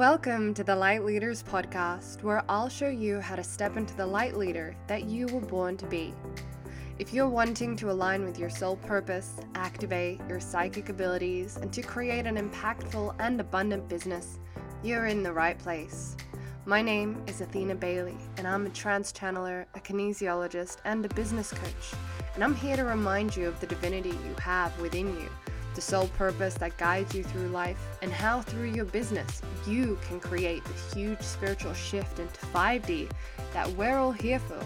Welcome to the Light Leaders Podcast, where I'll show you how to step into the light leader that you were born to be. If you're wanting to align with your soul purpose, activate your psychic abilities, and to create an impactful and abundant business, you're in the right place. My name is Athena Bailey, and I'm a trance channeler, a kinesiologist, and a business coach. And I'm here to remind you of the divinity you have within you the soul purpose that guides you through life, and how through your business you can create the huge spiritual shift into 5D that we're all here for.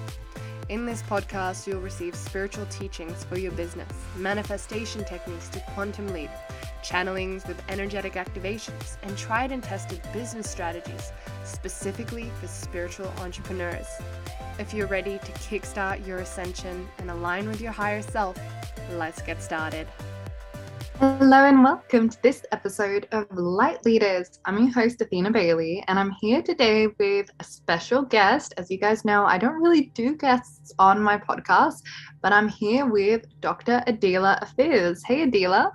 In this podcast, you'll receive spiritual teachings for your business, manifestation techniques to quantum leap, channelings with energetic activations, and tried and tested business strategies specifically for spiritual entrepreneurs. If you're ready to kickstart your ascension and align with your higher self, let's get started. Hello and welcome to this episode of Light Leaders. I'm your host, Athena Bailey, and I'm here today with a special guest. As you guys know, I don't really do guests on my podcast, but I'm here with Dr. Adela Afiz. Hey, Adela.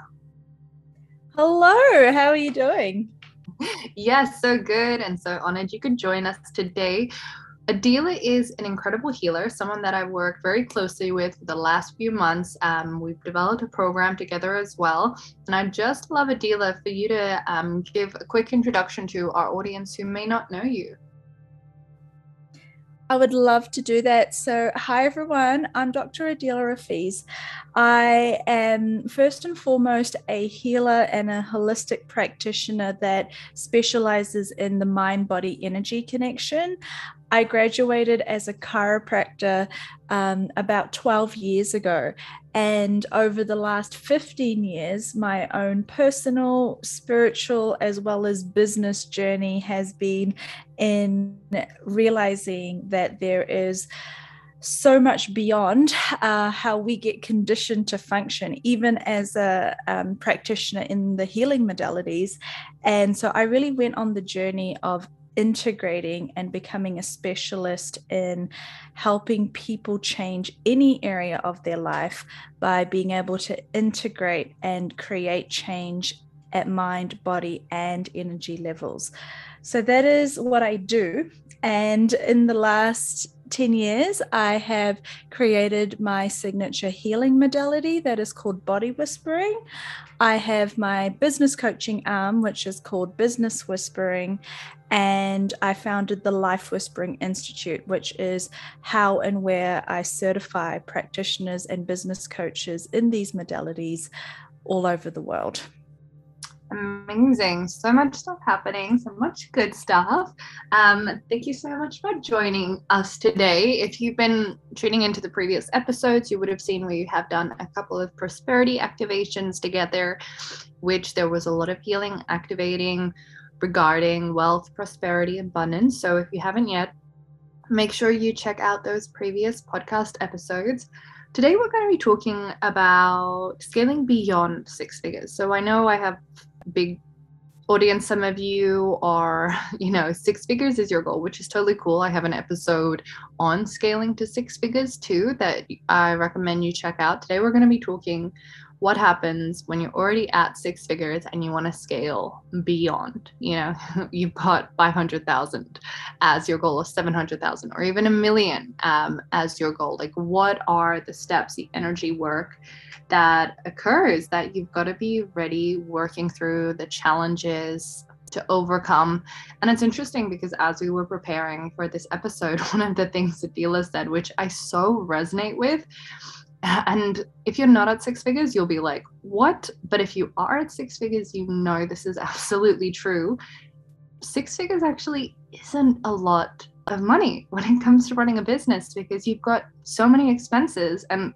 Hello, how are you doing? Yes, so good and so honored you could join us today. Adela is an incredible healer, someone that I've worked very closely with for the last few months. Um, we've developed a program together as well. And I'd just love, Adela, for you to um, give a quick introduction to our audience who may not know you. I would love to do that. So, hi everyone, I'm Dr. Adela Rafiz. I am first and foremost a healer and a holistic practitioner that specializes in the mind body energy connection. I graduated as a chiropractor um, about 12 years ago. And over the last 15 years, my own personal, spiritual, as well as business journey has been in realizing that there is so much beyond uh, how we get conditioned to function, even as a um, practitioner in the healing modalities. And so I really went on the journey of integrating and becoming a specialist in helping people change any area of their life by being able to integrate and create change at mind, body, and energy levels. So that is what I do. And in the last 10 years, I have created my signature healing modality that is called body whispering. I have my business coaching arm, which is called business whispering. And I founded the Life Whispering Institute, which is how and where I certify practitioners and business coaches in these modalities all over the world. Amazing. So much stuff happening, so much good stuff. Um, thank you so much for joining us today. If you've been tuning into the previous episodes, you would have seen we have done a couple of prosperity activations together, which there was a lot of healing activating regarding wealth, prosperity, abundance. So if you haven't yet, make sure you check out those previous podcast episodes. Today, we're going to be talking about scaling beyond six figures. So I know I have big audience some of you are you know six figures is your goal which is totally cool. I have an episode on scaling to six figures too that i recommend you check out. Today we're going to be talking what happens when you're already at six figures and you want to scale beyond you know you've got 500000 as your goal of 700000 or even a million um, as your goal like what are the steps the energy work that occurs that you've got to be ready working through the challenges to overcome. And it's interesting because as we were preparing for this episode, one of the things that Dila said, which I so resonate with, and if you're not at six figures, you'll be like, what? But if you are at six figures, you know this is absolutely true. Six figures actually isn't a lot of money when it comes to running a business because you've got so many expenses. And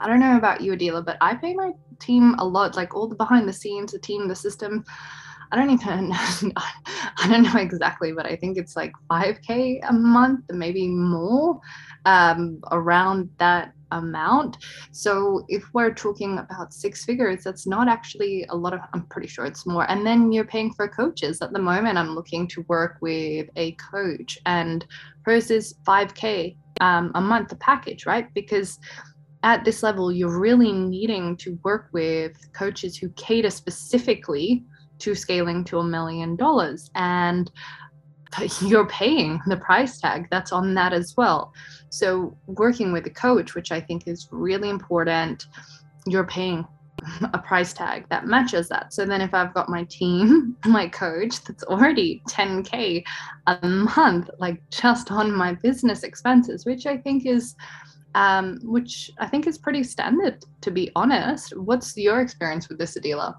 I don't know about you, Adela, but I pay my team a lot, like all the behind the scenes, the team, the system. I don't even I don't know exactly, but I think it's like 5k a month, maybe more, um, around that amount. So if we're talking about six figures, that's not actually a lot of, I'm pretty sure it's more. And then you're paying for coaches. At the moment, I'm looking to work with a coach, and hers is 5K um, a month, a package, right? Because at this level, you're really needing to work with coaches who cater specifically to scaling to a million dollars and you're paying the price tag that's on that as well so working with a coach which i think is really important you're paying a price tag that matches that. So then if I've got my team, my coach that's already 10k a month like just on my business expenses, which I think is um, which I think is pretty standard to be honest. What's your experience with this Adela?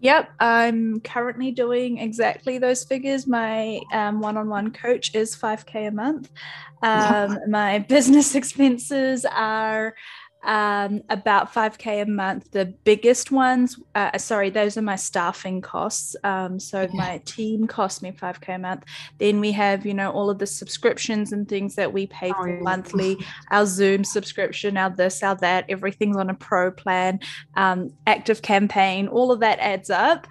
Yep, I'm currently doing exactly those figures. My um, one-on-one coach is 5k a month. Um, my business expenses are um, about 5k a month. The biggest ones uh, sorry those are my staffing costs. Um, so yeah. my team costs me 5k a month. Then we have you know all of the subscriptions and things that we pay oh, for monthly. Our zoom subscription our this our that everything's on a pro plan. Um, ActiveCampaign all of that adds up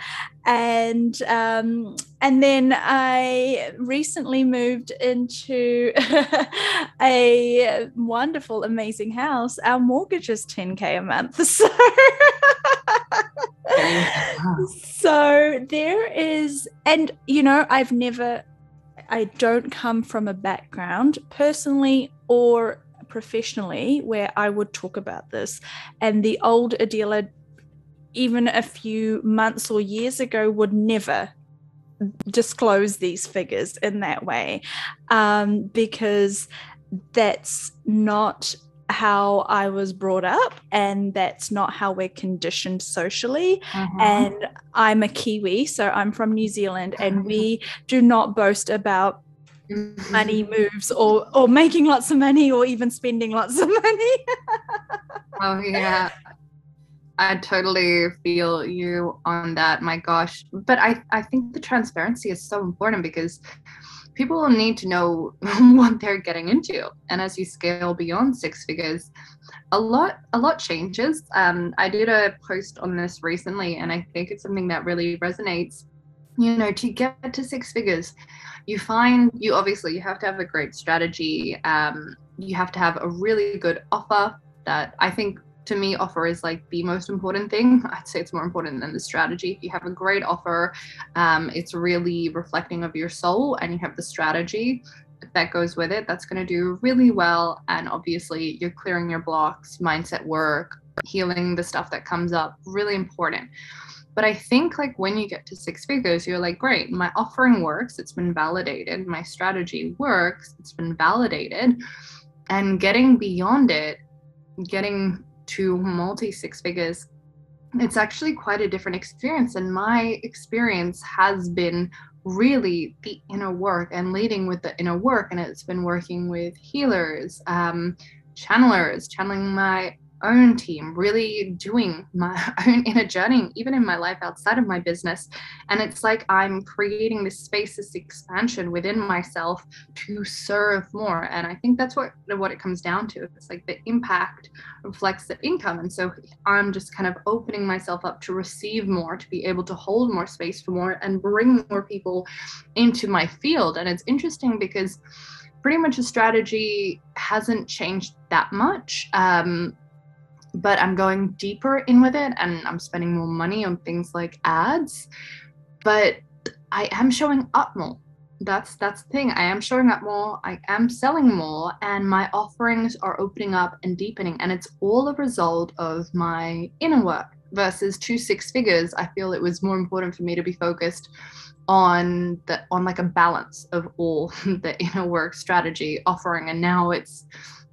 and um, and then I recently moved into a wonderful, amazing house. Our mortgage is 10k a month, so so there is, and you know, I've never, I don't come from a background personally or professionally where I would talk about this, and the old Adela even a few months or years ago would never disclose these figures in that way um, because that's not how I was brought up, and that's not how we're conditioned socially. Mm-hmm. And I'm a Kiwi, so I'm from New Zealand, and we do not boast about money moves or or making lots of money or even spending lots of money. oh yeah. I totally feel you on that. My gosh. But I, I think the transparency is so important because people need to know what they're getting into. And as you scale beyond six figures, a lot a lot changes. Um, I did a post on this recently and I think it's something that really resonates. You know, to get to six figures, you find you obviously you have to have a great strategy. Um, you have to have a really good offer that I think to me offer is like the most important thing. I'd say it's more important than the strategy. If you have a great offer um, it's really reflecting of your soul and you have the strategy that goes with it that's going to do really well. And obviously you're clearing your blocks mindset work healing the stuff that comes up really important. But i think like when you get to six figures you're like great my offering works it's been validated my strategy works it's been validated. And getting beyond it getting to multi six figures, it's actually quite a different experience. And my experience has been really the inner work and leading with the inner work. And it's been working with healers, um, channelers, channeling my own team, really doing my own inner journey, even in my life outside of my business. And it's like I'm creating this space, this expansion within myself to serve more. And I think that's what what it comes down to. It's like the impact reflects the income. And so I'm just kind of opening myself up to receive more, to be able to hold more space for more and bring more people into my field. And it's interesting because pretty much the strategy hasn't changed that much. Um, but I'm going deeper in with it and I'm spending more money on things like ads. But I am showing up more. That's that's the thing. I am showing up more. I am selling more, and my offerings are opening up and deepening. And it's all a result of my inner work versus two six figures. I feel it was more important for me to be focused on the on like a balance of all the inner work strategy offering and now it's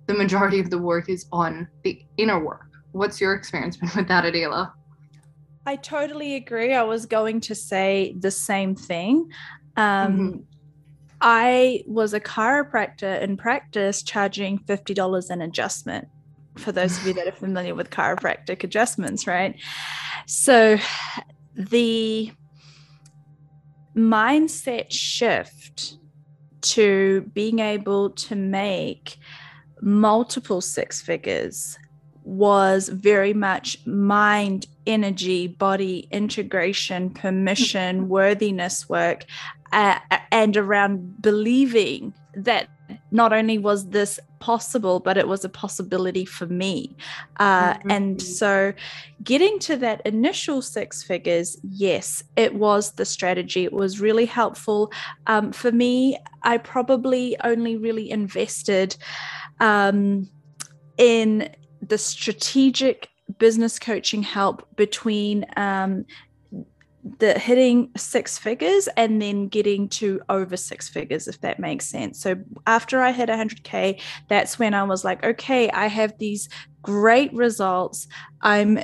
the majority of the work is on the inner work what's your experience been with that, Adela? I totally agree. I was going to say the same thing. Um, mm-hmm. I was a chiropractor in practice charging $50 an adjustment for those of you that are familiar with chiropractic adjustments, right? So the mindset shift to being able to make multiple six figures was very much mind, energy, body integration, permission, worthiness work, uh, and around believing that not only was this possible, but it was a possibility for me. Uh, mm-hmm. And so, getting to that initial six figures, yes, it was the strategy. It was really helpful. Um, for me, I probably only really invested um, in the strategic business coaching help between um, the hitting six figures and then getting to over six figures if that makes sense so after i hit 100k that's when i was like okay i have these great results i'm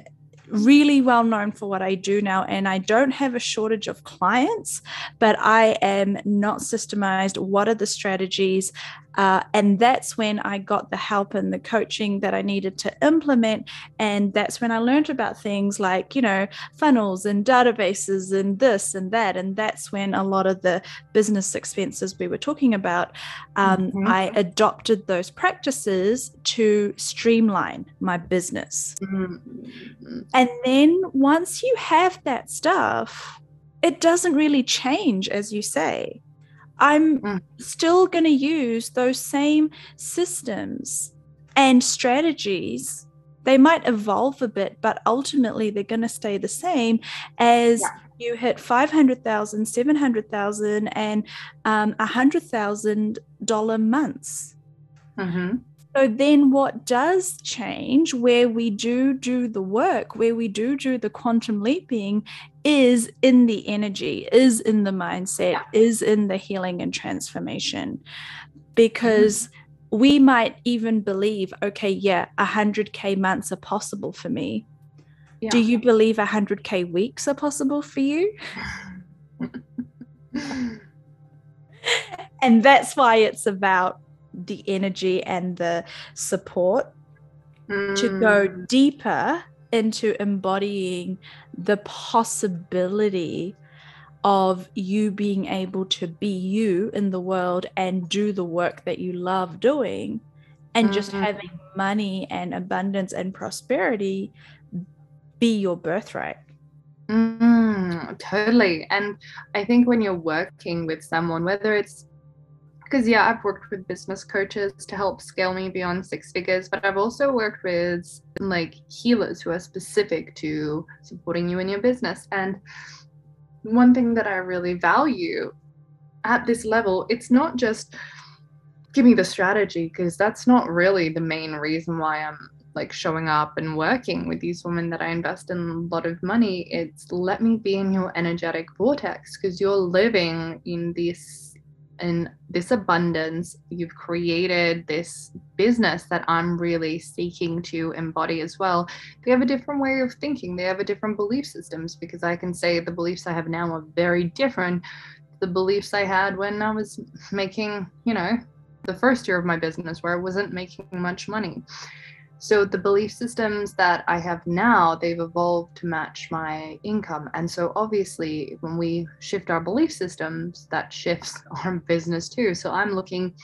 really well known for what I do now, and I don't have a shortage of clients, but I am not systemized. What are the strategies? Uh, and that's when I got the help and the coaching that I needed to implement. And that's when I learned about things like, you know, funnels and databases and this and that. And that's when a lot of the business expenses we were talking about, um, mm-hmm. I adopted those practices to streamline my business. Mm-hmm. And then once you have that stuff, it doesn't really change, as you say. I'm mm. still going to use those same systems and strategies. They might evolve a bit, but ultimately they're going to stay the same as yeah. you hit 500,000, 700,000, and um, $100,000 months. Mm-hmm. So then what does change where we do do the work, where we do do the quantum leaping is in the energy, is in the mindset, yeah. is in the healing and transformation. Because mm-hmm. we might even believe, okay, yeah, 100K months are possible for me. Yeah. Do you believe 100K weeks are possible for you? and that's why it's about the energy and the support mm. to go mm. deeper into embodying the possibility of you being able to be you in the world and do the work that you love doing and mm-hmm. just having money and abundance and prosperity be your birthright mm, totally and i think when you're working with someone whether it's because yeah i've worked with business coaches to help scale me beyond six figures but i've also worked with like healers who are specific to supporting you in your business and one thing that i really value at this level it's not just give me the strategy because that's not really the main reason why i'm like showing up and working with these women that I invest in a lot of money. It's let me be in your energetic vortex because you're living in this in this abundance you've created this business that i'm really seeking to embody as well. They have a different way of thinking. They have a different belief systems because i can say the beliefs i have now are very different the beliefs i had when i was making you know the first year of my business where i wasn't making much money so the belief systems that I have now, they've evolved to match my income. And so obviously when we shift our belief systems, that shifts our business too. So I'm looking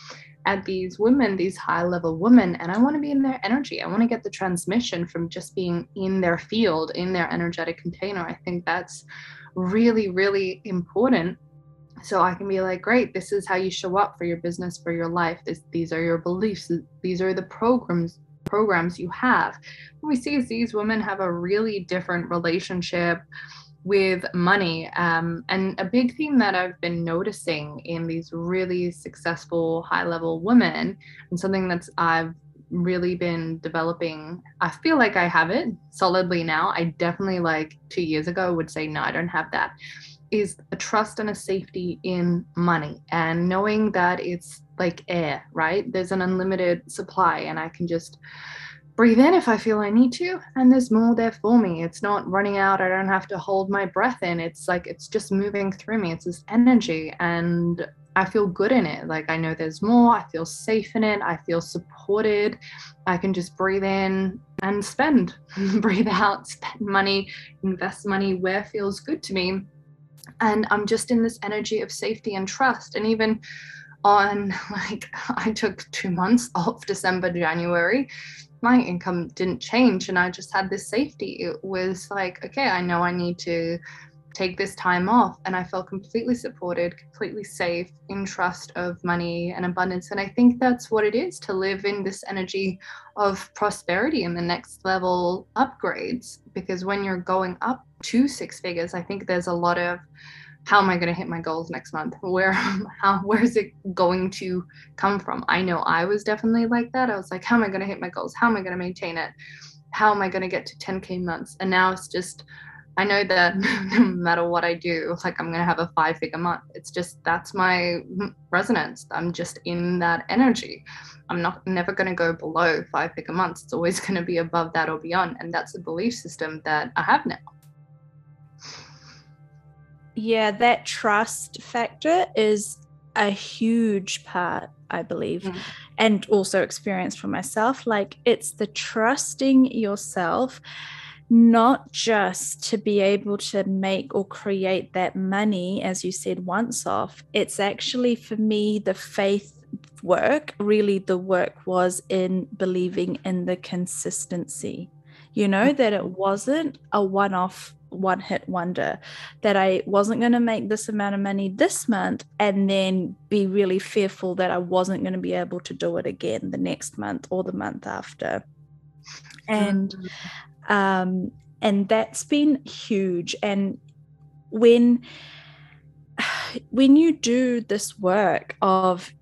at these women, these high level women, and I want to be in their energy. I want to get the transmission from just being in their field, in their energetic container. I think that's really, really important so i can be like great this is how you show up for your business for your life this, these are your beliefs these are the programs programs you have. What we see is these women have a really different relationship with money. Um, and a big theme that I've been noticing in these really successful high level women, and something that's I've really been developing i feel like i have it solidly now i definitely like two years ago would say no i don't have that is a trust and a safety in money and knowing that it's like air, right? There's an unlimited supply and I can just breathe in if I feel I need to, and there's more there for me. It's not running out. I don't have to hold my breath in. It's like it's just moving through me. It's this energy, and I feel good in it. Like I know there's more. I feel safe in it. I feel supported. I can just breathe in and spend, breathe out, spend money, invest money where feels good to me. And I'm just in this energy of safety and trust. And even on like I took two months off December, January. My income didn't change and I just had this safety. It was like, okay, I know I need to take this time off. And I felt completely supported, completely safe, in trust of money and abundance. And I think that's what it is to live in this energy of prosperity and the next level upgrades. Because when you're going up to six figures, I think there's a lot of how am I going to hit my goals next month? Where, how, where is it going to come from? I know I was definitely like that. I was like, how am I going to hit my goals? How am I going to maintain it? How am I going to get to 10K months? And now it's just, I know that no matter what I do, like I'm going to have a five figure month. It's just that's my resonance. I'm just in that energy. I'm not never going to go below five figure months. It's always going to be above that or beyond. And that's a belief system that I have now. Yeah, that trust factor is a huge part, I believe, mm. and also experience for myself. Like it's the trusting yourself not just to be able to make or create that money, as you said, once off. It's actually for me the faith work. Really, the work was in believing in the consistency, you know, that it wasn't a one off one hit wonder that I wasn't going to make this amount of money this month and then be really fearful that I wasn't going to be able to do it again the next month or the month after. And um, and that's been huge and when when you do this work of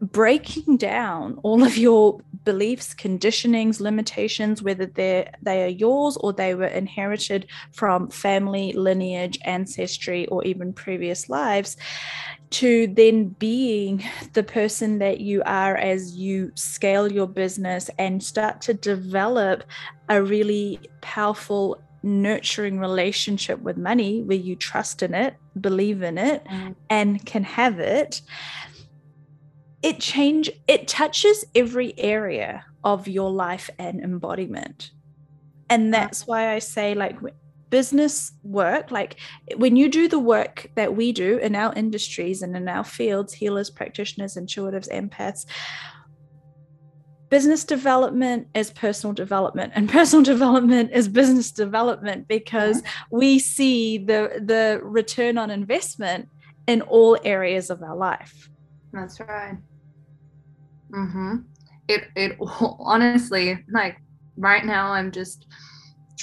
breaking down all of your beliefs conditionings limitations whether they they are yours or they were inherited from family lineage ancestry or even previous lives to then being the person that you are as you scale your business and start to develop a really powerful nurturing relationship with money where you trust in it believe in it mm. and can have it it change it touches every area of your life and embodiment. And that's why i say like business work like when you do the work that we do in our industries and in our fields healers practitioners intuitives empaths business development is personal development and personal development is business development because we see the the return on investment in all areas of our life. That's right mm-hmm it it honestly like right now i'm just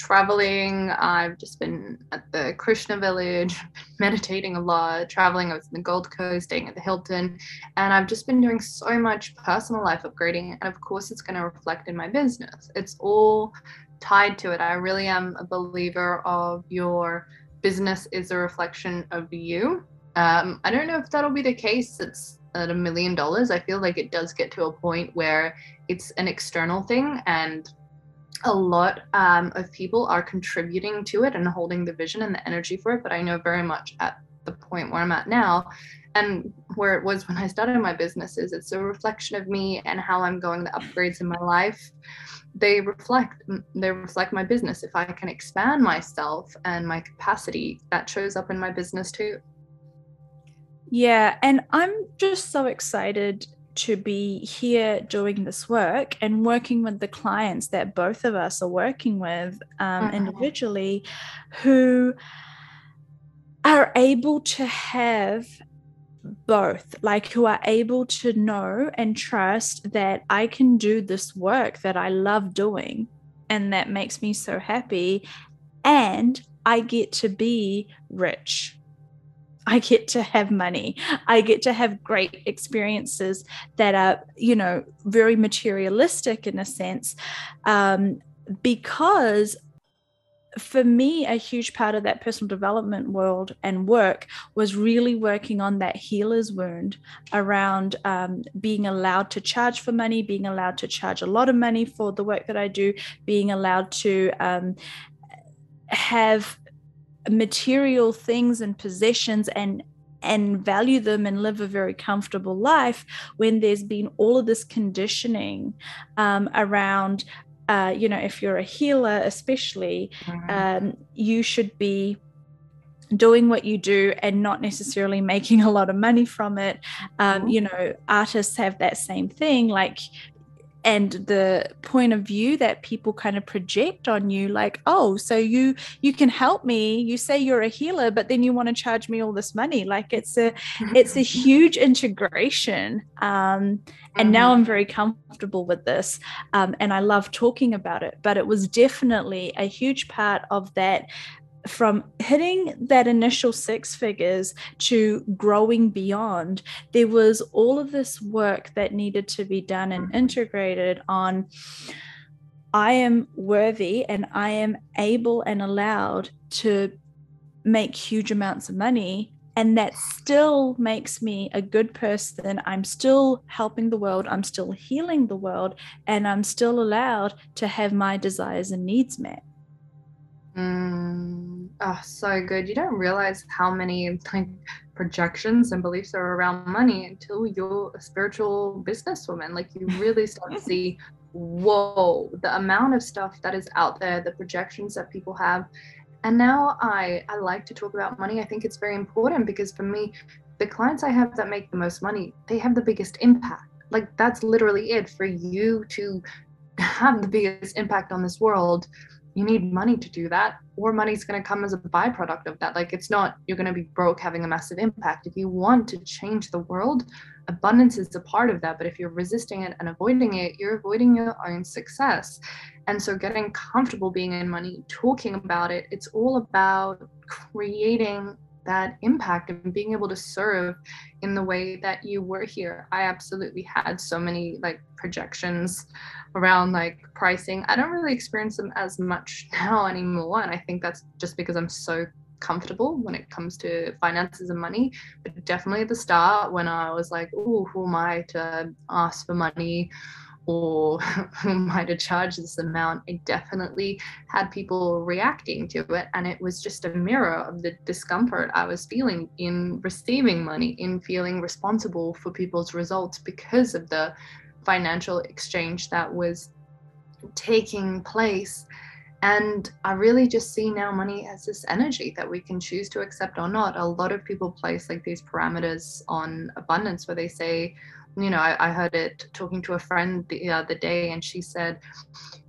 traveling. I've just been at the Krishna village, meditating a lot, traveling. I was in the Gold Coast, staying at the Hilton, and I've just been doing so much personal life upgrading. And of course, it's going to reflect in my business. It's all tied to it. I really am a believer of your business is a reflection of you. Um, I don't know if that'll be the case. It's at a million dollars. I feel like it does get to a point where it's an external thing and a lot um, of people are contributing to it and holding the vision and the energy for it. But I know very much at the point where I'm at now and where it was when I started my businesses, it's a reflection of me and how I'm going the upgrades in my life. They reflect they reflect my business. If I can expand myself and my capacity, that shows up in my business too. Yeah, and I'm just so excited to be here doing this work and working with the clients that both of us are working with um, mm-hmm. individually who are able to have both, like who are able to know and trust that I can do this work that I love doing and that makes me so happy. And I get to be rich I get to have money. I get to have great experiences that are, you know, very materialistic in a sense, um, because for me, a huge part of that personal development world and work was really working on that healer's wound around um, being allowed to charge for money, being allowed to charge a lot of money for the work that I do, being allowed to um, have material things and possessions and and value them and live a very comfortable life when there's been all of this conditioning um, around uh, you know if you're a healer especially mm-hmm. um, you should be doing what you do and not necessarily making a lot of money from it um, mm-hmm. you know artists have that same thing like and the point of view that people kind of project on you like oh so you you can help me you say you're a healer but then you want to charge me all this money like it's a it's a huge integration um, and now mm-hmm. i'm very comfortable with this um, and i love talking about it but it was definitely a huge part of that from hitting that initial six figures to growing beyond, there was all of this work that needed to be done and integrated on. I am worthy and I am able and allowed to make huge amounts of money. And that still makes me a good person. I'm still helping the world. I'm still healing the world. And I'm still allowed to have my desires and needs met. Mm, oh, so good. You don't realize how many like projections and beliefs are around money until you're a spiritual businesswoman. Like you really start to see, whoa, the amount of stuff that is out there, the projections that people have. And now I I like to talk about money. I think it's very important because for me, the clients I have that make the most money, they have the biggest impact. Like that's literally it for you to have the biggest impact on this world you need money to do that or money's going to come as a byproduct of that. Like it's not you're going to be broke having a massive impact. If you want to change the world abundance is a part of that but if you're resisting it and avoiding it you're avoiding your own success. And so getting comfortable being in money talking about it it's all about creating that impact and being able to serve in the way that you were here. I absolutely had so many like projections around like pricing. I don't really experience them as much now anymore. And I think that's just because I'm so comfortable when it comes to finances and money. But definitely at the start when I was like, oh, who am I to ask for money? Or who might have charged this amount, I definitely had people reacting to it. And it was just a mirror of the discomfort I was feeling in receiving money, in feeling responsible for people's results because of the financial exchange that was taking place. And I really just see now money as this energy that we can choose to accept or not. A lot of people place like these parameters on abundance where they say, you know, I, I heard it talking to a friend the other day, and she said,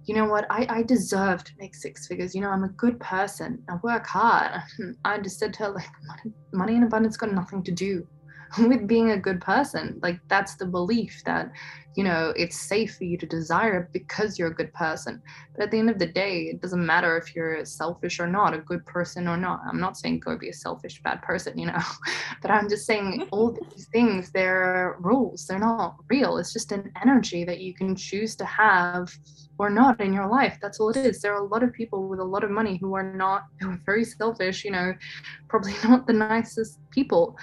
you know what, I, I deserve to make six figures. You know, I'm a good person. I work hard. I just said to her, like, money, money and abundance got nothing to do with being a good person. Like that's the belief that, you know, it's safe for you to desire because you're a good person. But at the end of the day, it doesn't matter if you're selfish or not, a good person or not. I'm not saying go be a selfish bad person, you know, but I'm just saying all these things, they're rules. They're not real. It's just an energy that you can choose to have or not in your life. That's all it is. There are a lot of people with a lot of money who are not, who are very selfish, you know, probably not the nicest people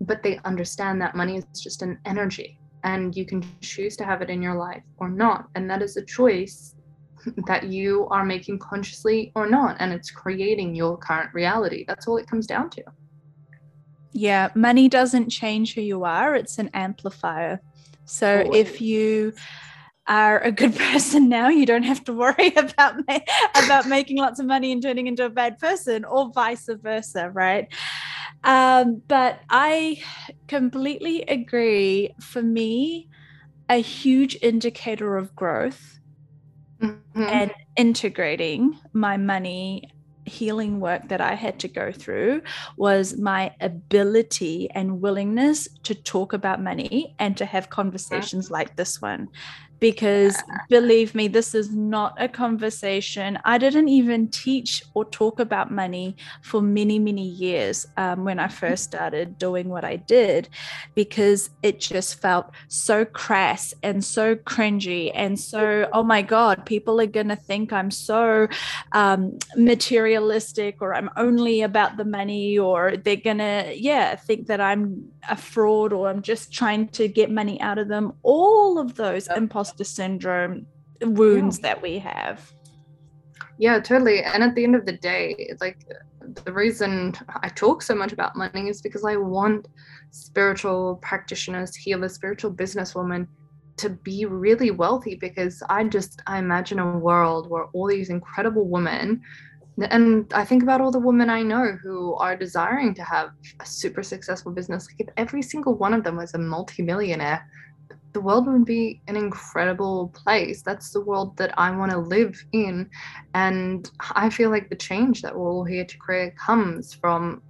but they understand that money is just an energy and you can choose to have it in your life or not. And that is a choice that you are making consciously or not. And it's creating your current reality. That's all it comes down to. Yeah, money doesn't change who you are, it's an amplifier. So Always. if you are a good person now, you don't have to worry about ma- about making lots of money and turning into a bad person, or vice versa, right? Um, but I completely agree. For me, a huge indicator of growth mm-hmm. and integrating my money healing work that I had to go through was my ability and willingness to talk about money and to have conversations like this one because yeah. believe me, this is not a conversation. I didn't even teach or talk about money for many, many years um, when I first started doing what I did because it just felt so crass and so cringy and so, oh my God, people are going to think I'm so um, materialistic or I'm only about the money or they're going to, yeah, think that I'm a fraud or I'm just trying to get money out of them. All of those yep. Imposter syndrome wounds yeah. that we have. Yeah, totally. And at the end of the day, like the reason I talk so much about money is because I want spiritual practitioners, healers, spiritual businesswomen to be really wealthy because I just I imagine a world where all these incredible women and I think about all the women I know who are desiring to have a super successful business. Like if every single one of them was a multimillionaire, the world would be an incredible place. That's the world that I want to live in. And I feel like the change that we're all here to create comes from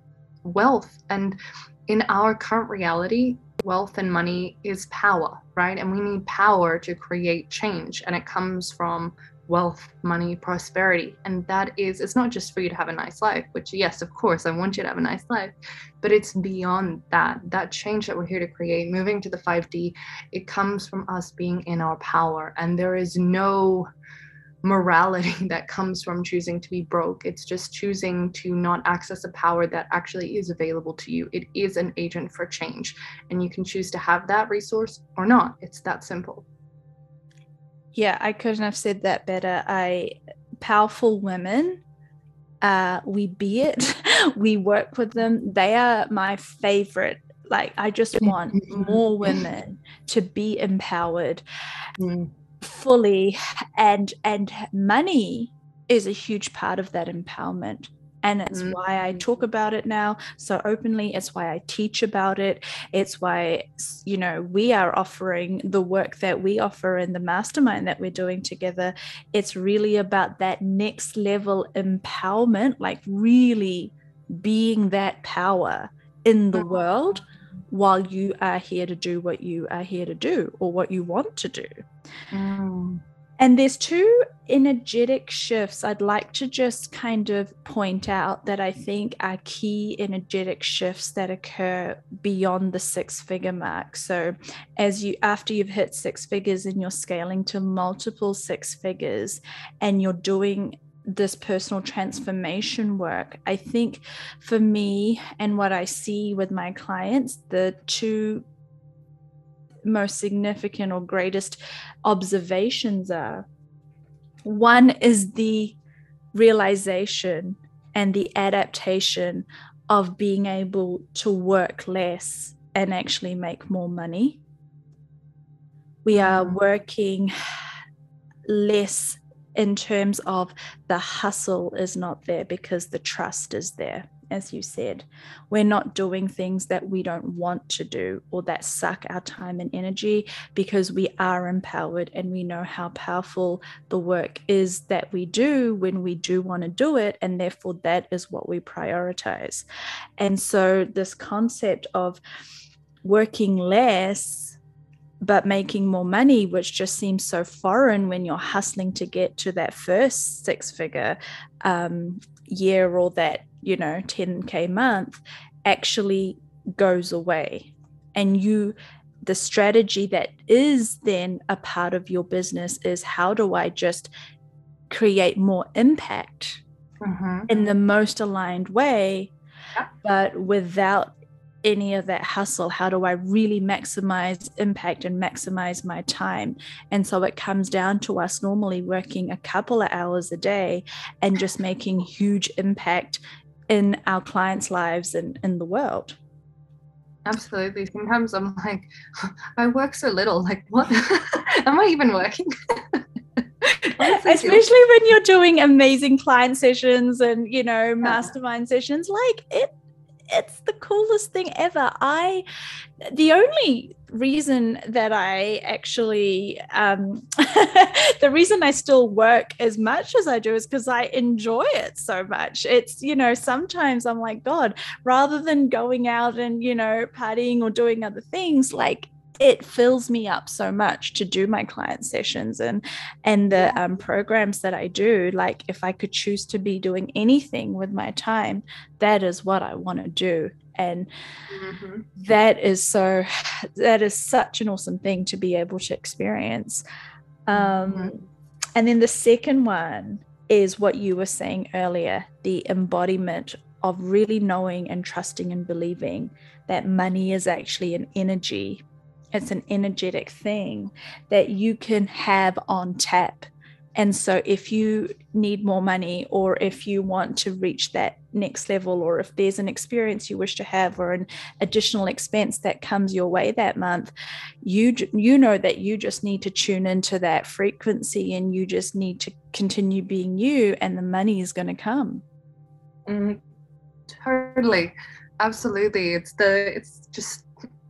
wealth. And in our current reality, wealth and money is power, right? And we need power to create change. And it comes from wealth, money, prosperity. And that is, it's not just for you to have a nice life, which, yes, of course, I want you to have a nice life, but it's beyond that. That change that we're here to create, moving to the 5D, it comes from us being in our power. And there is no morality that comes from choosing to be broke. It's just choosing to not access a power that actually is available to you. It is an agent for change, and you can choose to have that resource or not. It's that simple. Yeah, I couldn't have said that better. I powerful women uh we be it. We work with them. They are my favorite. Like i just want more women to be empowered mm. fully and and money is a huge part of that empowerment and it's mm-hmm. why I talk about it now so openly. It's why I teach about it. It's why, you know, we are offering the work that we offer in the mastermind that we're doing together. It's really about that next level empowerment, like really being that power in the mm-hmm. world while you are here to do what you are here to do or what you want to do. Mm. And there's two energetic shifts I'd like to just kind of point out that I think are key energetic shifts that occur beyond the six figure mark. So as you after you've hit six figures and you're scaling to multiple six figures and you're doing this personal transformation work. I think for me and what I see with my clients, the two most significant or greatest observations are one is the realization and the adaptation of being able to work less and actually make more money. We are mm. working less in terms of the hustle is not there because the trust is there as you said. We're not doing things that we don't want to do or that suck our time and energy because we are empowered and we know how powerful the work is that we do when we do want to do it and therefore that is what we prioritize. And so this concept of working less but making more money, which just seems so foreign when you're hustling to get to that first six figure um, year or that, you know, 10K month, actually goes away. And you, the strategy that is then a part of your business is how do I just create more impact mm-hmm. in the most aligned way, but without any of that hustle how do i really maximize impact and maximize my time and so it comes down to us normally working a couple of hours a day and just making huge impact in our clients lives and in the world. Absolutely. Sometimes i'm like i work so little. Like what? Am i even working? Especially when you're doing amazing client sessions and you know mastermind sessions like it it's the coolest thing ever. I, the only reason that I actually, um, the reason I still work as much as I do is because I enjoy it so much. It's, you know, sometimes I'm like, God, rather than going out and, you know, partying or doing other things, like it fills me up so much to do my client sessions and and the um, programs that I do. Like if I could choose to be doing anything with my time, that is what I want to do. And mm-hmm. that is so that is such an awesome thing to be able to experience. Um, mm-hmm. And then the second one is what you were saying earlier the embodiment of really knowing and trusting and believing that money is actually an energy it's an energetic thing that you can have on tap. And so, if you need more money, or if you want to reach that next level, or if there's an experience you wish to have, or an additional expense that comes your way that month, you you know that you just need to tune into that frequency, and you just need to continue being you, and the money is going to come. Mm, totally, absolutely. It's the it's just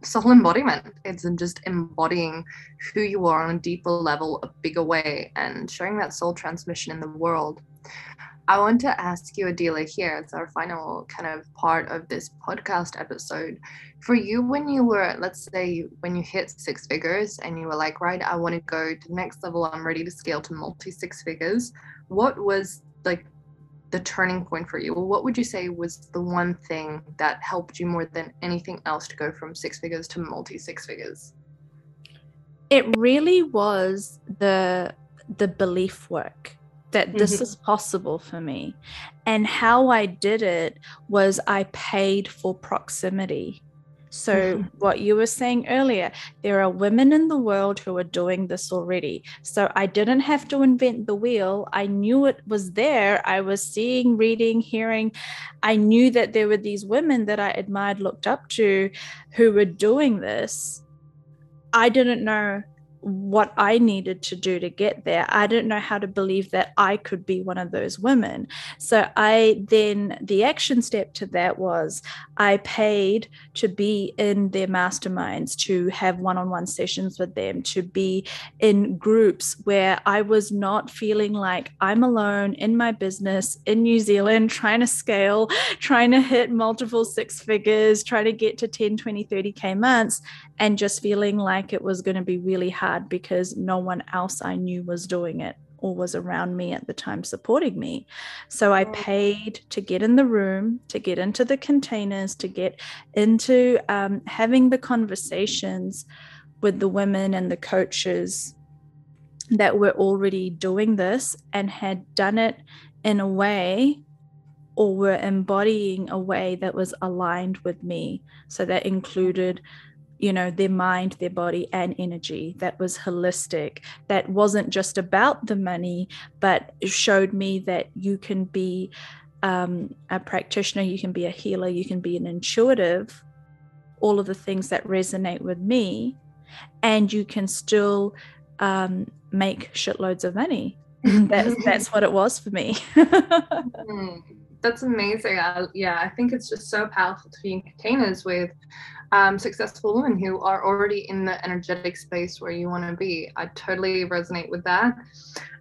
soul embodiment. It's just embodying who you are on a deeper level, a bigger way, and showing that soul transmission in the world. I want to ask you, Adela, here. It's our final kind of part of this podcast episode. For you, when you were, let's say, when you hit six figures and you were like, right, I want to go to the next level, I'm ready to scale to multi six figures, what was like the turning point for you? Well, what would you say was the one thing that helped you more than anything else to go from six figures to multi six figures? It really was the the belief work that this mm-hmm. is possible for me. And how I did it was I paid for proximity. So, mm-hmm. what you were saying earlier, there are women in the world who are doing this already. So, I didn't have to invent the wheel. I knew it was there. I was seeing, reading, hearing. I knew that there were these women that I admired, looked up to, who were doing this. I didn't know what I needed to do to get there. I didn't know how to believe that I could be one of those women. So I then, the action step to that was I paid to be in their masterminds, to have one on one sessions with them, to be in groups where I was not feeling like I'm alone in my business in New Zealand, trying to scale, trying to hit multiple six figures, trying to get to 10, 20, 30K months, and just feeling like it was going to be really hard hard because no one else I knew was doing it or was around me at the time supporting me. So I paid to get in the room, to get into the containers, to get into um, having the conversations with the women and the coaches that were already doing this and had done it in a way or were embodying a way that was aligned with me. So that included you know their mind their body and energy that was holistic that wasn't just about the money but showed me that you can be um, a practitioner you can be a healer you can be an intuitive all of the things that resonate with me and you can still um, make shitloads of money. That's that's what it was for me. Mm, that's amazing. I, yeah i think it's just so powerful to be in containers with um, successful women who are already in the energetic space where you want to be. I totally resonate with that.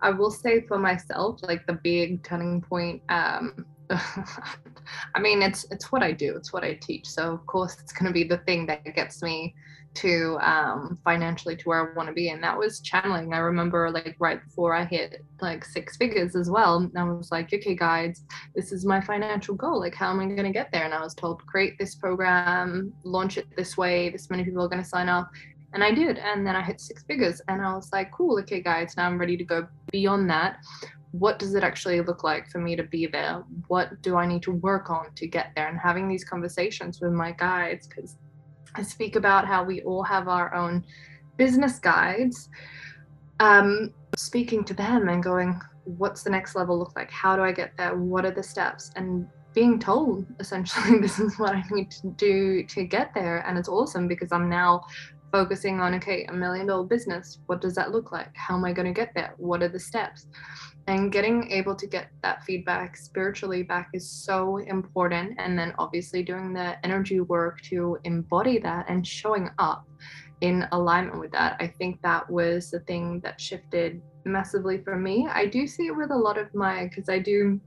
I will say for myself, like the big turning point. Um, I mean, it's it's what I do. It's what I teach. So of course, it's going to be the thing that gets me to um, financially to where I want to be. And that was channeling. I remember like right before I hit like six figures as well. I was like, okay, guys, this is my financial goal. Like, how am I going to get there? And I was told, create this program, launch it this way. This many people are going to sign up. And I did. And then I hit six figures. And I was like, cool, okay, guys, now I'm ready to go beyond that. What does it actually look like for me to be there? What do I need to work on to get there? And having these conversations with my guides, because Speak about how we all have our own business guides, um, speaking to them and going, what's the next level look like? How do I get there? What are the steps? And being told essentially this is what I need to do to get there. And it's awesome because I'm now focusing on okay, a million dollar business. What does that look like? How am I going to get there? What are the steps? and getting able to get that feedback spiritually back is so important and then obviously doing the energy work to embody that and showing up in alignment with that i think that was the thing that shifted massively for me i do see it with a lot of my because i do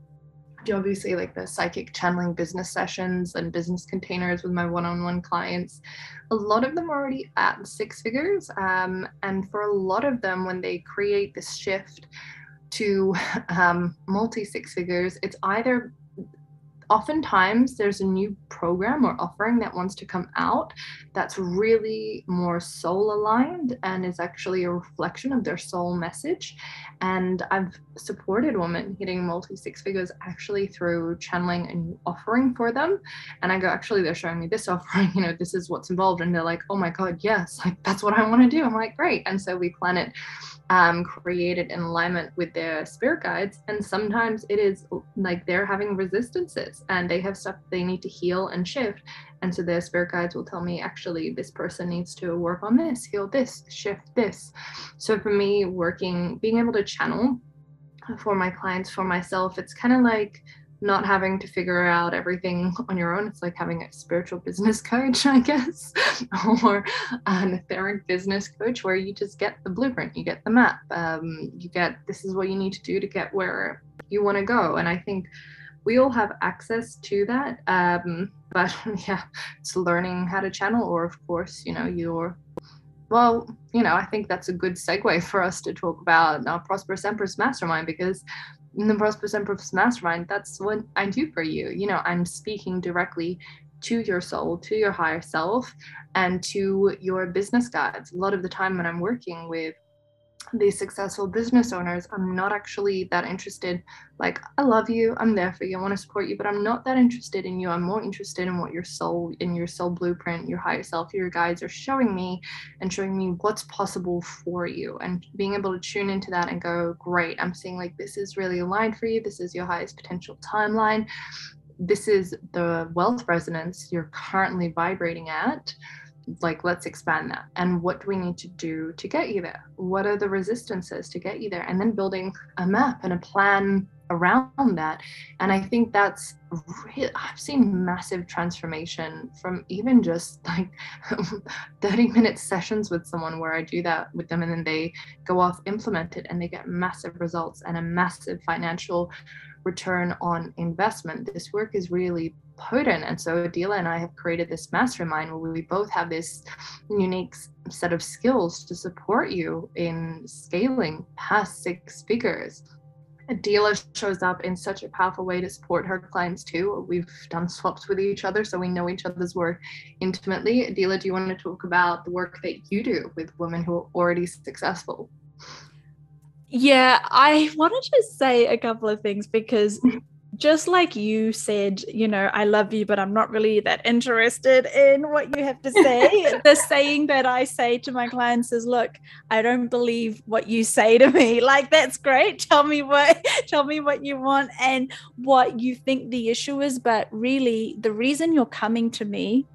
do obviously like the psychic channeling business sessions and business containers with my one-on-one clients. A lot of them are already at six figures um, and for a lot of them when they create this shift to um, multi six figures, it's either oftentimes there's a new program or offering that wants to come out that's really more soul aligned and is actually a reflection of their soul message. And I've supported women hitting multi six figures actually through channeling a new offering for them. And I go, actually, they're showing me this offering, you know, this is what's involved. And they're like, oh my God, yes, like that's what I want to do. I'm like, great. And so we plan it um, created in alignment with their spirit guides. And sometimes it is like they're having resistances and they have stuff they need to heal and shift. And so their spirit guides will tell me, actually, this person needs to work on this, heal this, shift this. So for me, working, being able to channel for my clients, for myself, it's kind of like not having to figure out everything on your own. It's like having a spiritual business coach, I guess, or an etheric business coach where you just get the blueprint, you get the map, um, you get this is what you need to do to get where you want to go. And I think we all have access to that. Um, but yeah, it's learning how to channel, or of course, you know, your well, you know, I think that's a good segue for us to talk about our Prosperous Empress Mastermind because in the Prosperous Empress Mastermind, that's what I do for you. You know, I'm speaking directly to your soul, to your higher self, and to your business guides. A lot of the time when I'm working with these successful business owners, I'm not actually that interested. Like, I love you, I'm there for you, I want to support you, but I'm not that interested in you. I'm more interested in what your soul, in your soul blueprint, your higher self, your guides are showing me and showing me what's possible for you. And being able to tune into that and go, great, I'm seeing like this is really aligned for you. This is your highest potential timeline. This is the wealth resonance you're currently vibrating at like let's expand that. And what do we need to do to get you there? What are the resistances to get you there? And then building a map and a plan around that. And i think that's really, i've seen massive transformation from even just like 30 minute sessions with someone where i do that with them and then they go off implement it and they get massive results and a massive financial return on investment. This work is really potent. And so Adela and I have created this mastermind where we both have this unique set of skills to support you in scaling past six figures. Adela shows up in such a powerful way to support her clients too. We've done swaps with each other, so we know each other's work intimately. Adela, do you want to talk about the work that you do with women who are already successful? Yeah, I wanted to just say a couple of things because just like you said, you know, I love you, but I'm not really that interested in what you have to say. the saying that I say to my clients is, look, I don't believe what you say to me. Like, that's great. Tell me what, tell me what you want and what you think the issue is. But really, the reason you're coming to me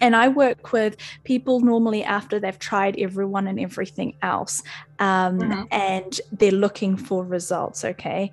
and I work with people normally after they've tried everyone and everything else. Um, mm-hmm. And they're looking for results. Okay.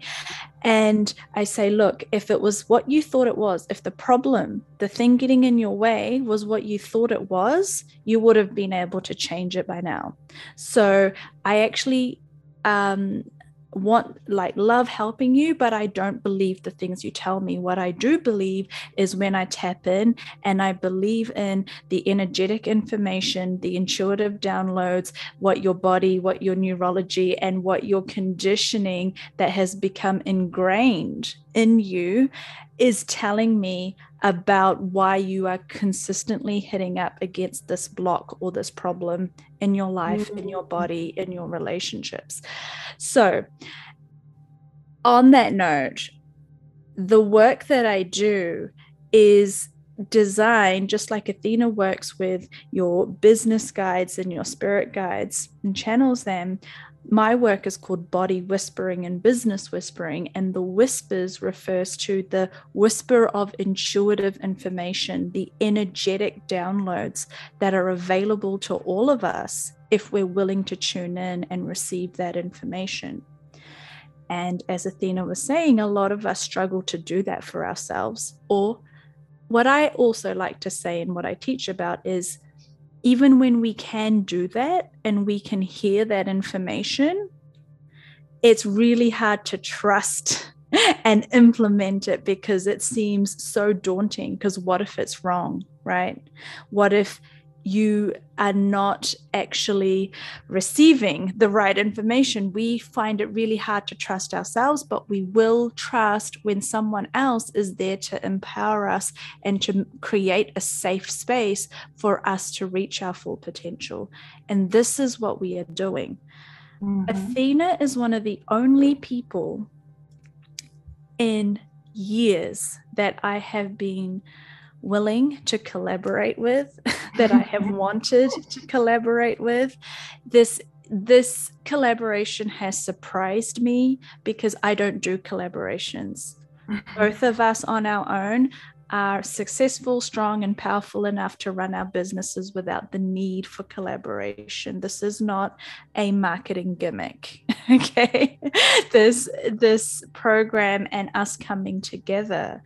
And I say, look, if it was what you thought it was, if the problem, the thing getting in your way was what you thought it was, you would have been able to change it by now. So I actually um, want like love helping you but i don't believe the things you tell me. What i do believe is when i tap in and i believe in the energetic information the intuitive downloads what your body what your neurology and what your conditioning that has become ingrained in you is telling me about why you are consistently hitting up against this block or this problem in your life, mm-hmm. in your body, in your relationships. So, on that note, the work that I do is designed just like Athena works with your business guides and your spirit guides and channels them my work is called body whispering and business whispering and the whispers refers to the whisper of intuitive information the energetic downloads that are available to all of us if we're willing to tune in and receive that information. And as athena was saying a lot of us struggle to do that for ourselves or what i also like to say and what i teach about is even when we can do that and we can hear that information, it's really hard to trust and implement it because it seems so daunting. Because what if it's wrong, right? What if you are not actually receiving the right information. We find it really hard to trust ourselves, but we will trust when someone else is there to empower us and to create a safe space for us to reach our full potential. And this is what we are doing. Mm-hmm. Athena is one of the only people in years that I have been willing to collaborate with, that I have wanted to collaborate with. This this collaboration has surprised me because I don't do collaborations. Both of us on our own are successful, strong, and powerful enough to run our businesses without the need for collaboration. This is not a marketing gimmick. Okay. this this program and us coming together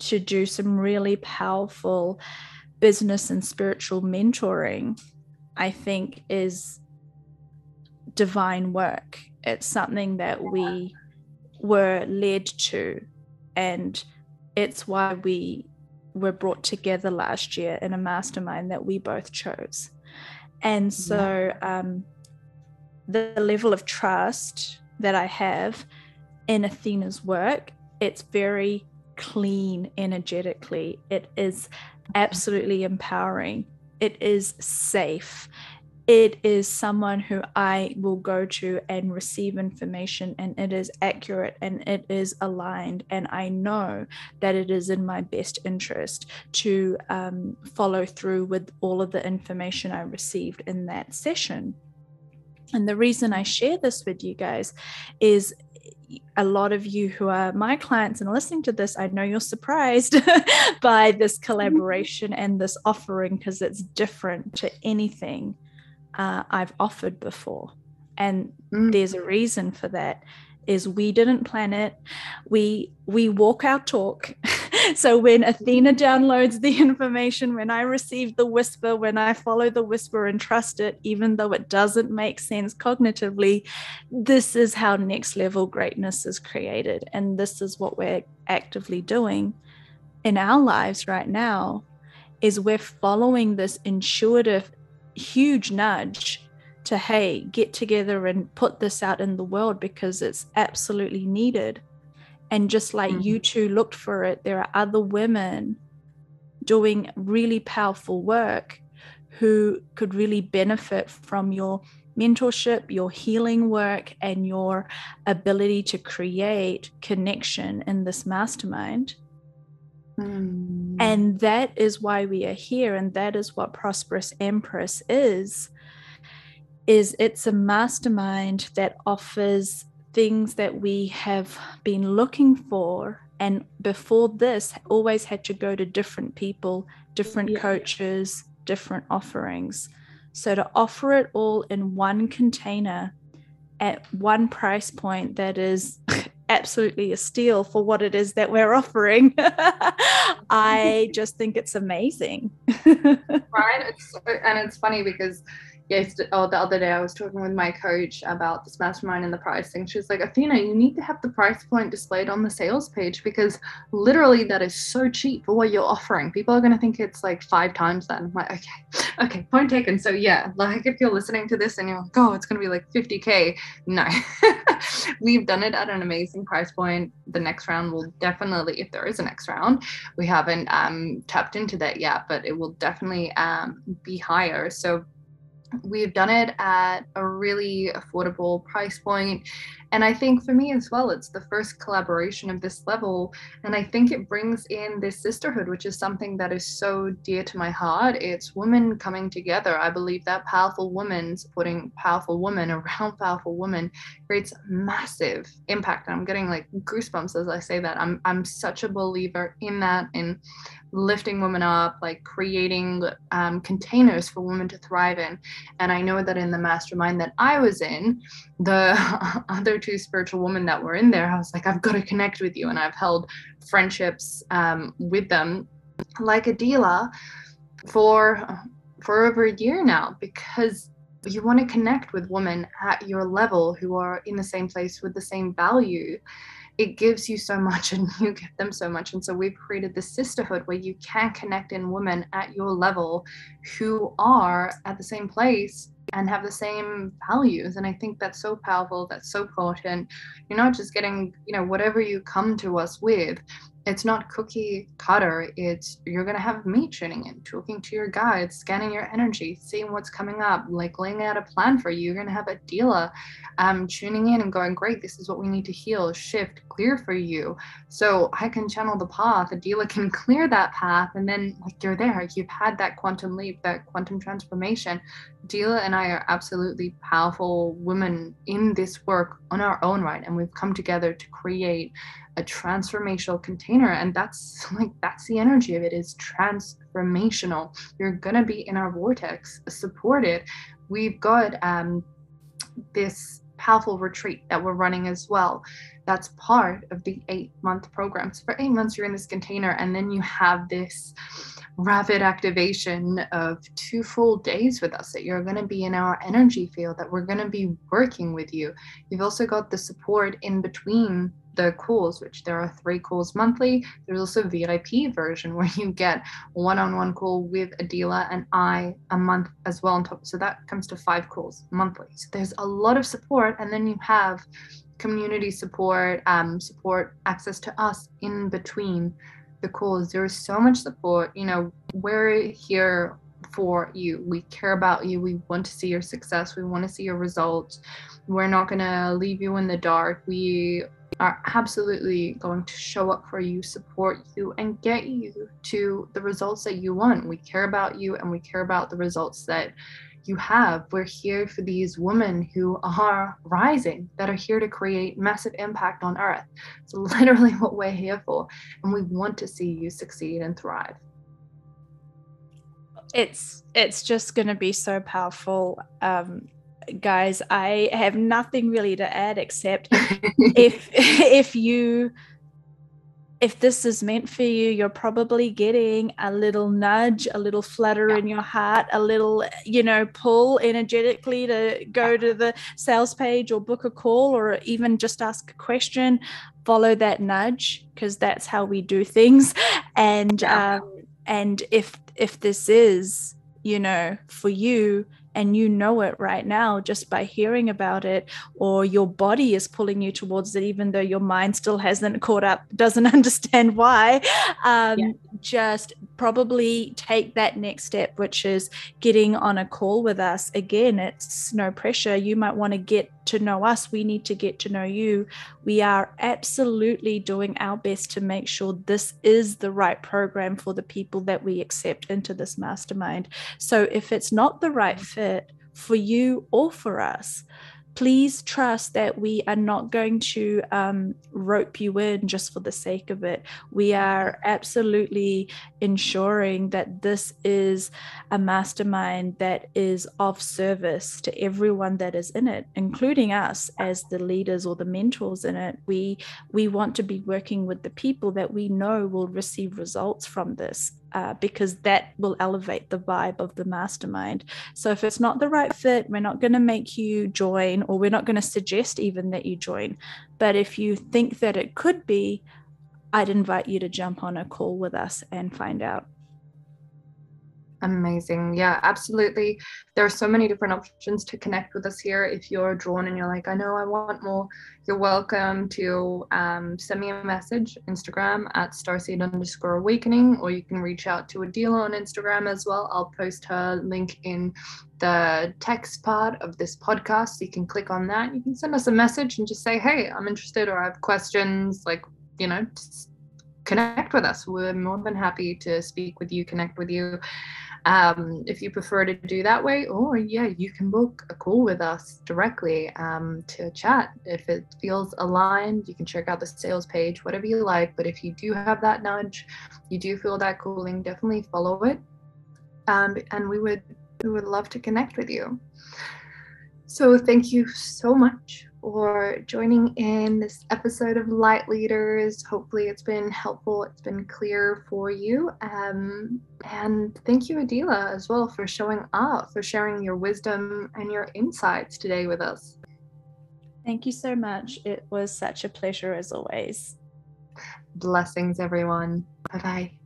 to do some really powerful business and spiritual mentoring, I think is divine work. It's something that we were led to and it's why we were brought together last year in a mastermind that we both chose. And so um, the level of trust that I have in Athena's work, it's very clean energetically. It is absolutely empowering. It is safe it is someone who I will go to and receive information, and it is accurate and it is aligned. And I know that it is in my best interest to um, follow through with all of the information I received in that session. And the reason I share this with you guys is a lot of you who are my clients and listening to this, I know you're surprised by this collaboration and this offering because it's different to anything uh, I've offered before. And mm. there's a reason for that is we didn't plan it. We we walk our talk. so when Athena downloads the information, when I receive the whisper, when I follow the whisper and trust it, even though it doesn't make sense cognitively, this is how next level greatness is created. And this is what we're actively doing in our lives right now is we're following this intuitive huge nudge to hey get together and put this out in the world because it's absolutely needed and just like mm-hmm. you two looked for it there are other women doing really powerful work who could really benefit from your mentorship, your healing work, and your ability to create connection in this mastermind. Mm. And that is why we are here. And that is what Prosperous Empress is. Is it's a mastermind that offers things that we have been looking for and before this always had to go to different people different yeah. coaches different offerings so to offer it all in one container at one price point that is absolutely a steal for what it is that we're offering. I just think it's amazing. right. It's, and it's funny because yes, oh, the other day I was talking with my coach about this mastermind and the pricing. She was like, Athena, you need to have the price point displayed on the sales page because literally that is so cheap for what you're offering. People are going to think it's like five times that. I'm like, okay, okay, point taken. So yeah, like if you're listening to this and you're like, oh, it's going to be like 50K. No, we've done it at an amazing price point. The next round will definitely, if there is a next round, we haven't um, tapped into that yet, but it will definitely um, be higher. So we've done it at a really affordable price point. And i think for me as well it's the first collaboration of this level. And i think it brings in this sisterhood which is something that is so dear to my heart. It's women coming together. I believe that powerful woman supporting powerful women around powerful women creates massive impact. And i'm getting like goosebumps as i say that. I'm i'm such a believer in that in lifting women up, like creating um, containers for women to thrive in. And I know that in the mastermind that I was in, the other two spiritual women that were in there, I was like, I've got to connect with you. And I've held friendships um, with them like Adela for for over a year now because you want to connect with women at your level who are in the same place with the same value it gives you so much and you give them so much. And so we've created this sisterhood where you can connect in women at your level who are at the same place and have the same values. And I think that's so powerful, that's so potent. You're not just getting, you know, whatever you come to us with, it's not cookie cutter. It's you're gonna have me tuning in, talking to your guides, scanning your energy, seeing what's coming up, like laying out a plan for you. You're gonna have a dealer um, tuning in and going, great, this is what we need to heal, shift, clear for you. So I can channel the path. Adela can clear that path, and then like you're there. You've had that quantum leap, that quantum transformation. Adela and I are absolutely powerful women in this work on our own right, and we've come together to create a transformational container and that's like that's the energy of it is transformational. You're gonna be in our vortex supported. We've got um this powerful retreat that we're running as well. That's part of the eight month program. So for eight months you're in this container and then you have this rapid activation of two full days with us that you're going to be in our energy field that we're going to be working with you. You've also got the support in between the calls which there are three calls monthly there's also a vip version where you get one-on-one call with Adela and i a month as well on top so that comes to five calls monthly so there's a lot of support and then you have community support um, support access to us in between the calls. There is so much support. You know, we're here for you. We care about you. We want to see your success. We want to see your results. We're not going to leave you in the dark. We are absolutely going to show up for you, support you, and get you to the results that you want. We care about you and we care about the results that you have. We're here for these women who are rising, that are here to create massive impact on earth. It's literally what we're here for. And we want to see you succeed and thrive. It's it's just gonna be so powerful. Um, guys, I have nothing really to add except if if you if this is meant for you, you're probably getting a little nudge, a little flutter yeah. in your heart, a little, you know, pull energetically to go to the sales page or book a call or even just ask a question. Follow that nudge because that's how we do things. And yeah. um, and if if this is, you know, for you, and you know it right now just by hearing about it or your body is pulling you towards it even though your mind still hasn't caught up doesn't understand why um, yeah. just probably take that next step which is getting on a call with us again it's no pressure you might want to get to know us, we need to get to know you. We are absolutely doing our best to make sure this is the right program for the people that we accept into this mastermind. So if it's not the right fit for you or for us, please trust that we are not going to um, rope you in just for the sake of it. We are absolutely ensuring that this is a mastermind that is of service to everyone that is in it, including us as the leaders or the mentors in it. We we want to be working with the people that we know will receive results from this uh, because that will elevate the vibe of the mastermind. So if it's not the right fit, we're not going to make you join, or we're not going to suggest even that you join. But if you think that it could be, I'd invite you to jump on a call with us and find out. Amazing. Yeah, absolutely. There are so many different options to connect with us here. If you're drawn and you're like, I know I want more, you're welcome to um, send me a message, Instagram at starseed underscore awakening, or you can reach out to Adela on Instagram as well. I'll post her link in the text part of this podcast. So you can click on that. You can send us a message and just say, hey, I'm interested or I have questions. Like, you know, connect with us. We're more than happy to speak with you, connect with you um, if you prefer to do that way or yeah you can book a call with us directly um, to chat. If it feels aligned you can check out the sales page whatever you like. But if you do have that nudge you do feel that cooling definitely follow it. Um, and we would we would love to connect with you. So thank you so much for joining in this episode of Light Leaders. Hopefully, it's been helpful, it's been clear for you. Um, and thank you, Adela, as well, for showing up, for sharing your wisdom and your insights today with us. Thank you so much. It was such a pleasure as always. Blessings, everyone. Bye bye.